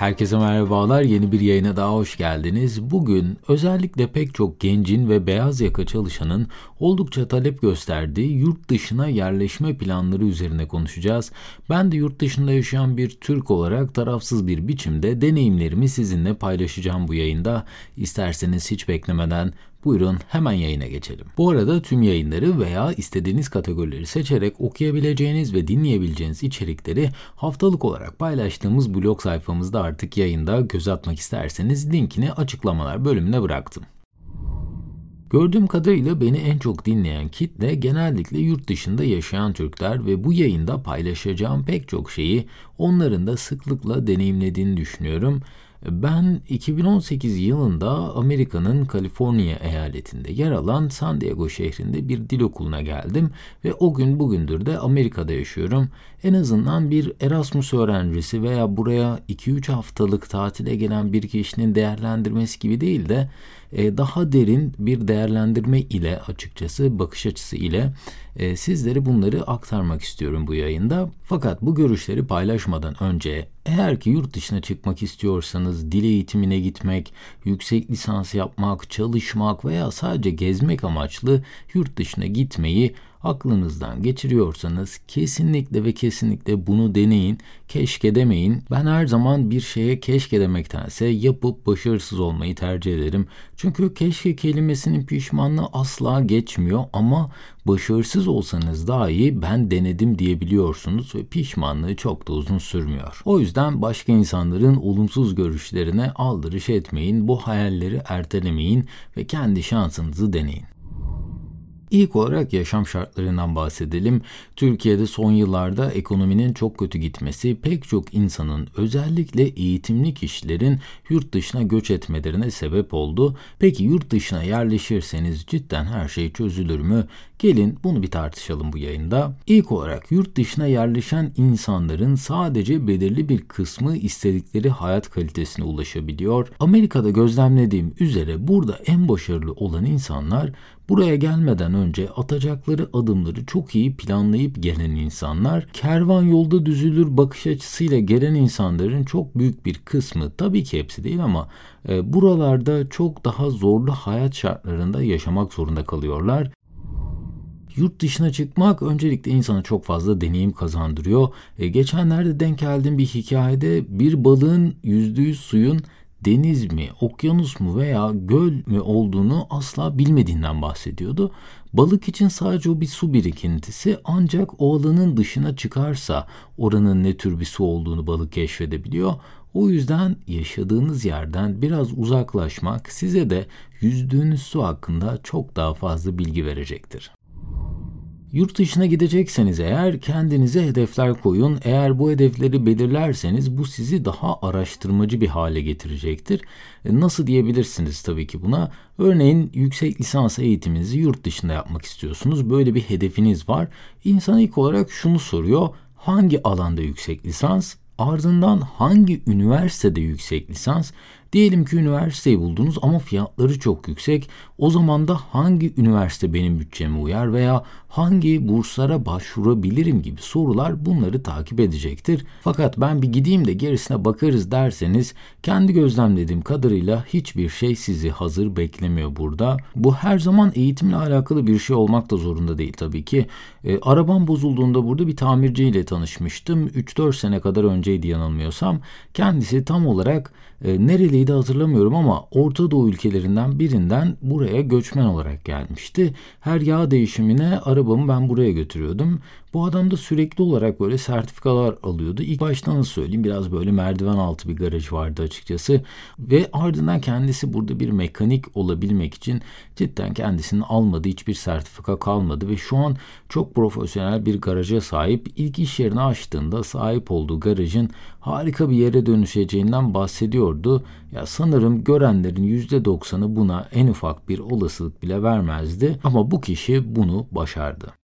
Herkese merhabalar. Yeni bir yayına daha hoş geldiniz. Bugün özellikle pek çok gencin ve beyaz yaka çalışanın oldukça talep gösterdiği yurt dışına yerleşme planları üzerine konuşacağız. Ben de yurt dışında yaşayan bir Türk olarak tarafsız bir biçimde deneyimlerimi sizinle paylaşacağım bu yayında. İsterseniz hiç beklemeden Buyurun hemen yayına geçelim. Bu arada tüm yayınları veya istediğiniz kategorileri seçerek okuyabileceğiniz ve dinleyebileceğiniz içerikleri haftalık olarak paylaştığımız blog sayfamızda artık yayında göz atmak isterseniz linkini açıklamalar bölümüne bıraktım. Gördüğüm kadarıyla beni en çok dinleyen kitle genellikle yurt dışında yaşayan Türkler ve bu yayında paylaşacağım pek çok şeyi onların da sıklıkla deneyimlediğini düşünüyorum. Ben 2018 yılında Amerika'nın Kaliforniya eyaletinde yer alan San Diego şehrinde bir dil okuluna geldim ve o gün bugündür de Amerika'da yaşıyorum. En azından bir Erasmus öğrencisi veya buraya 2-3 haftalık tatile gelen bir kişinin değerlendirmesi gibi değil de e, daha derin bir değerlendirme ile açıkçası bakış açısı ile e, sizlere bunları aktarmak istiyorum bu yayında. Fakat bu görüşleri paylaşmadan önce eğer ki yurt dışına çıkmak istiyorsanız dil eğitimine gitmek, yüksek lisans yapmak, çalışmak veya sadece gezmek amaçlı yurt dışına gitmeyi aklınızdan geçiriyorsanız kesinlikle ve kesinlikle bunu deneyin. Keşke demeyin. Ben her zaman bir şeye keşke demektense yapıp başarısız olmayı tercih ederim. Çünkü keşke kelimesinin pişmanlığı asla geçmiyor ama başarısız olsanız dahi ben denedim diyebiliyorsunuz ve pişmanlığı çok da uzun sürmüyor. O yüzden başka insanların olumsuz görüşlerine aldırış etmeyin, bu hayalleri ertelemeyin ve kendi şansınızı deneyin. İlk olarak yaşam şartlarından bahsedelim. Türkiye'de son yıllarda ekonominin çok kötü gitmesi pek çok insanın özellikle eğitimli kişilerin yurt dışına göç etmelerine sebep oldu. Peki yurt dışına yerleşirseniz cidden her şey çözülür mü? Gelin bunu bir tartışalım bu yayında. İlk olarak yurt dışına yerleşen insanların sadece belirli bir kısmı istedikleri hayat kalitesine ulaşabiliyor. Amerika'da gözlemlediğim üzere burada en başarılı olan insanlar Buraya gelmeden önce atacakları adımları çok iyi planlayıp gelen insanlar, kervan yolda düzülür bakış açısıyla gelen insanların çok büyük bir kısmı, tabii ki hepsi değil ama e, buralarda çok daha zorlu hayat şartlarında yaşamak zorunda kalıyorlar. Yurt dışına çıkmak öncelikle insana çok fazla deneyim kazandırıyor. E, geçenlerde denk geldiğim bir hikayede bir balığın yüzdüğü suyun deniz mi, okyanus mu veya göl mü olduğunu asla bilmediğinden bahsediyordu. Balık için sadece o bir su birikintisi ancak o alanın dışına çıkarsa oranın ne tür bir su olduğunu balık keşfedebiliyor. O yüzden yaşadığınız yerden biraz uzaklaşmak size de yüzdüğünüz su hakkında çok daha fazla bilgi verecektir. Yurt dışına gidecekseniz eğer kendinize hedefler koyun. Eğer bu hedefleri belirlerseniz bu sizi daha araştırmacı bir hale getirecektir. E, nasıl diyebilirsiniz tabii ki buna? Örneğin yüksek lisans eğitiminizi yurt dışında yapmak istiyorsunuz. Böyle bir hedefiniz var. İnsan ilk olarak şunu soruyor. Hangi alanda yüksek lisans? Ardından hangi üniversitede yüksek lisans? Diyelim ki üniversiteyi buldunuz ama fiyatları çok yüksek. O zaman da hangi üniversite benim bütçeme uyar veya hangi burslara başvurabilirim gibi sorular bunları takip edecektir. Fakat ben bir gideyim de gerisine bakarız derseniz kendi gözlemlediğim kadarıyla hiçbir şey sizi hazır beklemiyor burada. Bu her zaman eğitimle alakalı bir şey olmak da zorunda değil tabii ki. E, arabam bozulduğunda burada bir tamirciyle tanışmıştım. 3-4 sene kadar önceydi yanılmıyorsam. Kendisi tam olarak e, nereliydi hatırlamıyorum ama Orta Doğu ülkelerinden birinden buraya göçmen olarak gelmişti. Her yağ değişimine arabamı ben buraya götürüyordum. Bu adam da sürekli olarak böyle sertifikalar alıyordu. İlk başta nasıl söyleyeyim biraz böyle merdiven altı bir garaj vardı açıkçası. Ve ardından kendisi burada bir mekanik olabilmek için cidden kendisinin almadığı hiçbir sertifika kalmadı. Ve şu an çok profesyonel bir garaja sahip. İlk iş yerini açtığında sahip olduğu garajın harika bir yere dönüşeceğinden bahsediyordu. Ya sanırım görenlerin %90'ı buna en ufak bir olasılık bile vermezdi. Ama bu kişi bunu başardı.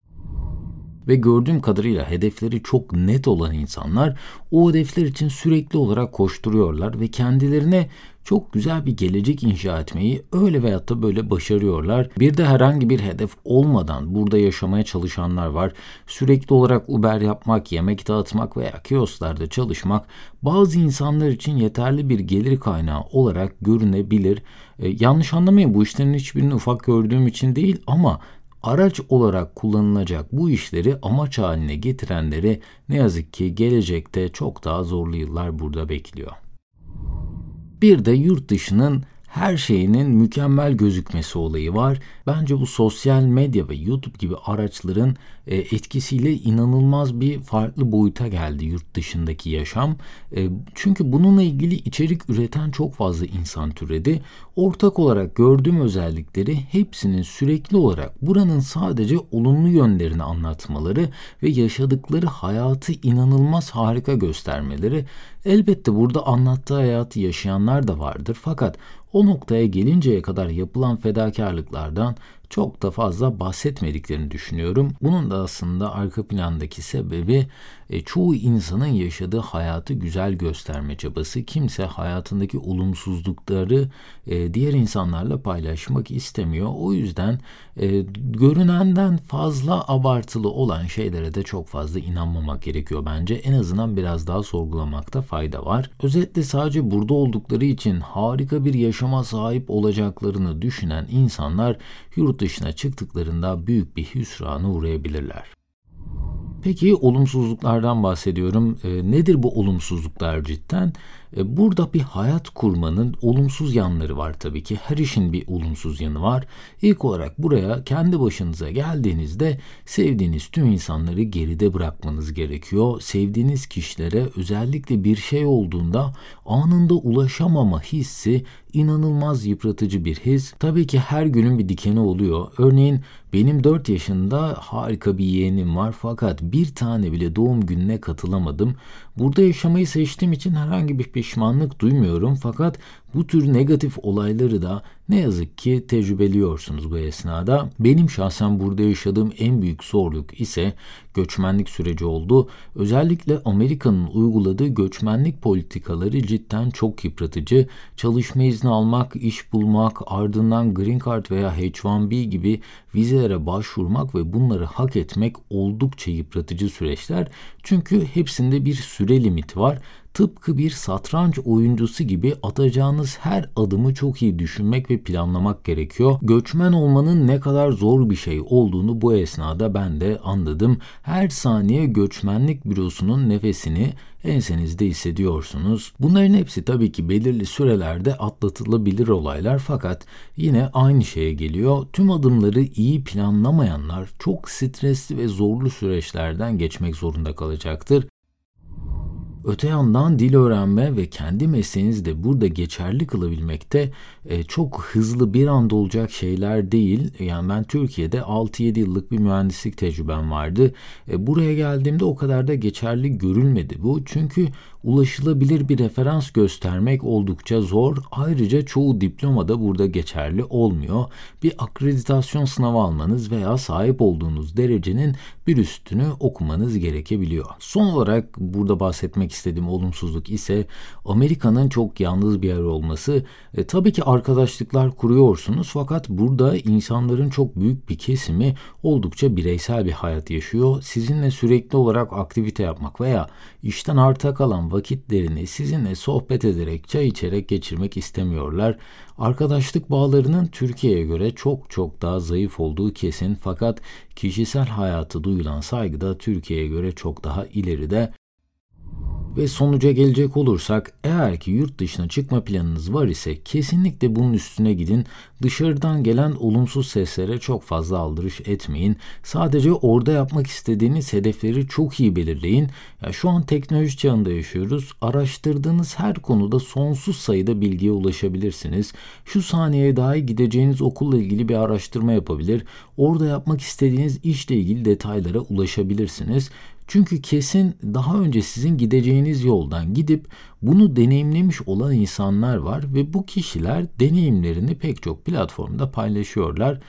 Ve gördüğüm kadarıyla hedefleri çok net olan insanlar o hedefler için sürekli olarak koşturuyorlar ve kendilerine çok güzel bir gelecek inşa etmeyi öyle veyahut da böyle başarıyorlar. Bir de herhangi bir hedef olmadan burada yaşamaya çalışanlar var. Sürekli olarak Uber yapmak, yemek dağıtmak veya kiosklarda çalışmak bazı insanlar için yeterli bir gelir kaynağı olarak görünebilir. Ee, yanlış anlamayın bu işlerin hiçbirini ufak gördüğüm için değil ama araç olarak kullanılacak bu işleri amaç haline getirenleri ne yazık ki gelecekte çok daha zorlu yıllar burada bekliyor. Bir de yurt dışının her şeyinin mükemmel gözükmesi olayı var. Bence bu sosyal medya ve YouTube gibi araçların e, etkisiyle inanılmaz bir farklı boyuta geldi yurt dışındaki yaşam. E, çünkü bununla ilgili içerik üreten çok fazla insan türedi. Ortak olarak gördüğüm özellikleri hepsinin sürekli olarak buranın sadece olumlu yönlerini anlatmaları ve yaşadıkları hayatı inanılmaz harika göstermeleri. Elbette burada anlattığı hayatı yaşayanlar da vardır fakat o noktaya gelinceye kadar yapılan fedakarlıklardan çok da fazla bahsetmediklerini düşünüyorum. Bunun da aslında arka plandaki sebebi e, çoğu insanın yaşadığı hayatı güzel gösterme çabası. Kimse hayatındaki olumsuzlukları e, diğer insanlarla paylaşmak istemiyor. O yüzden e, görünenden fazla abartılı olan şeylere de çok fazla inanmamak gerekiyor bence. En azından biraz daha sorgulamakta fayda var. Özetle sadece burada oldukları için harika bir yaşama sahip olacaklarını düşünen insanlar yurt dışına çıktıklarında büyük bir hüsrana uğrayabilirler. Peki olumsuzluklardan bahsediyorum. E, nedir bu olumsuzluklar cidden? E, burada bir hayat kurmanın olumsuz yanları var tabii ki. Her işin bir olumsuz yanı var. İlk olarak buraya kendi başınıza geldiğinizde sevdiğiniz tüm insanları geride bırakmanız gerekiyor. Sevdiğiniz kişilere özellikle bir şey olduğunda anında ulaşamama hissi inanılmaz yıpratıcı bir his. Tabii ki her günün bir dikeni oluyor. Örneğin benim 4 yaşında harika bir yeğenim var fakat bir tane bile doğum gününe katılamadım. Burada yaşamayı seçtiğim için herhangi bir pişmanlık duymuyorum fakat bu tür negatif olayları da ne yazık ki tecrübeliyorsunuz bu esnada. Benim şahsen burada yaşadığım en büyük zorluk ise göçmenlik süreci oldu. Özellikle Amerika'nın uyguladığı göçmenlik politikaları cidden çok yıpratıcı. Çalışma izni almak, iş bulmak, ardından Green Card veya H-1B gibi vizelere başvurmak ve bunları hak etmek oldukça yıpratıcı süreçler. Çünkü hepsinde bir süre limiti var tıpkı bir satranç oyuncusu gibi atacağınız her adımı çok iyi düşünmek ve planlamak gerekiyor. Göçmen olmanın ne kadar zor bir şey olduğunu bu esnada ben de anladım. Her saniye göçmenlik bürosunun nefesini ensenizde hissediyorsunuz. Bunların hepsi tabii ki belirli sürelerde atlatılabilir olaylar fakat yine aynı şeye geliyor. Tüm adımları iyi planlamayanlar çok stresli ve zorlu süreçlerden geçmek zorunda kalacaktır. Öte yandan dil öğrenme ve kendi mesleğinizi de burada geçerli kılabilmekte e, çok hızlı bir anda olacak şeyler değil. Yani ben Türkiye'de 6-7 yıllık bir mühendislik tecrübem vardı. E, buraya geldiğimde o kadar da geçerli görülmedi bu. Çünkü ulaşılabilir bir referans göstermek oldukça zor. Ayrıca çoğu diploma da burada geçerli olmuyor. Bir akreditasyon sınavı almanız veya sahip olduğunuz derecenin bir üstünü okumanız gerekebiliyor. Son olarak burada bahsetmek istediğim olumsuzluk ise Amerika'nın çok yalnız bir yer olması. E, tabii ki arkadaşlıklar kuruyorsunuz fakat burada insanların çok büyük bir kesimi oldukça bireysel bir hayat yaşıyor. Sizinle sürekli olarak aktivite yapmak veya işten arta kalan vakitlerini sizinle sohbet ederek, çay içerek geçirmek istemiyorlar. Arkadaşlık bağlarının Türkiye'ye göre çok çok daha zayıf olduğu kesin fakat kişisel hayatı duyulan saygı da Türkiye'ye göre çok daha ileride. Ve sonuca gelecek olursak eğer ki yurt dışına çıkma planınız var ise kesinlikle bunun üstüne gidin. Dışarıdan gelen olumsuz seslere çok fazla aldırış etmeyin. Sadece orada yapmak istediğiniz hedefleri çok iyi belirleyin. Ya şu an teknoloji çağında yaşıyoruz. Araştırdığınız her konuda sonsuz sayıda bilgiye ulaşabilirsiniz. Şu saniyeye dahi gideceğiniz okulla ilgili bir araştırma yapabilir. Orada yapmak istediğiniz işle ilgili detaylara ulaşabilirsiniz. Çünkü kesin daha önce sizin gideceğiniz yoldan gidip bunu deneyimlemiş olan insanlar var ve bu kişiler deneyimlerini pek çok platformda paylaşıyorlar.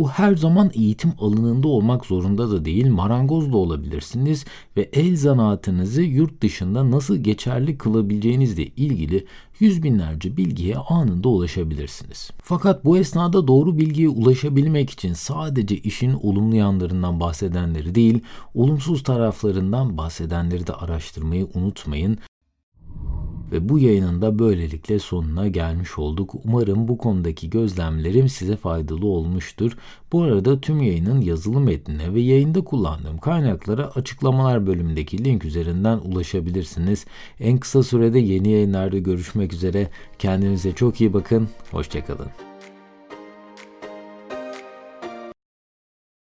Bu her zaman eğitim alanında olmak zorunda da değil, marangoz da olabilirsiniz ve el zanaatınızı yurt dışında nasıl geçerli kılabileceğinizle ilgili yüz binlerce bilgiye anında ulaşabilirsiniz. Fakat bu esnada doğru bilgiye ulaşabilmek için sadece işin olumlu yanlarından bahsedenleri değil, olumsuz taraflarından bahsedenleri de araştırmayı unutmayın. Ve bu yayının da böylelikle sonuna gelmiş olduk. Umarım bu konudaki gözlemlerim size faydalı olmuştur. Bu arada tüm yayının yazılı metnine ve yayında kullandığım kaynaklara açıklamalar bölümündeki link üzerinden ulaşabilirsiniz. En kısa sürede yeni yayınlarda görüşmek üzere. Kendinize çok iyi bakın. Hoşçakalın.